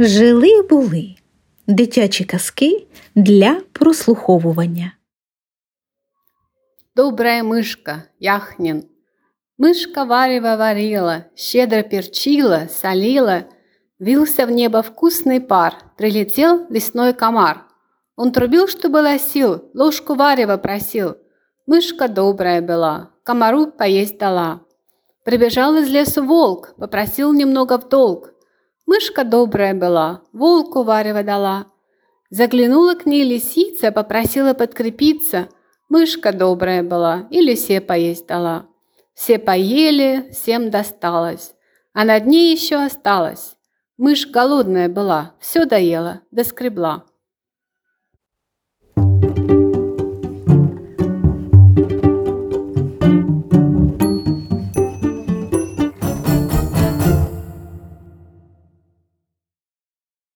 Жили були дитячі казки для прослуховування. Добрая мышка, Яхнин. Мышка варево варила, щедро перчила, солила. Вился в небо вкусный пар, прилетел лесной комар. Он трубил, что было сил, ложку варева просил. Мышка добрая была, комару поесть дала. Прибежал из лесу волк, попросил немного в долг. Мышка добрая была, волку варево дала. Заглянула к ней лисица, попросила подкрепиться. Мышка добрая была и лисе поесть дала. Все поели, всем досталось, а на дне еще осталось. Мышь голодная была, все доела, доскребла.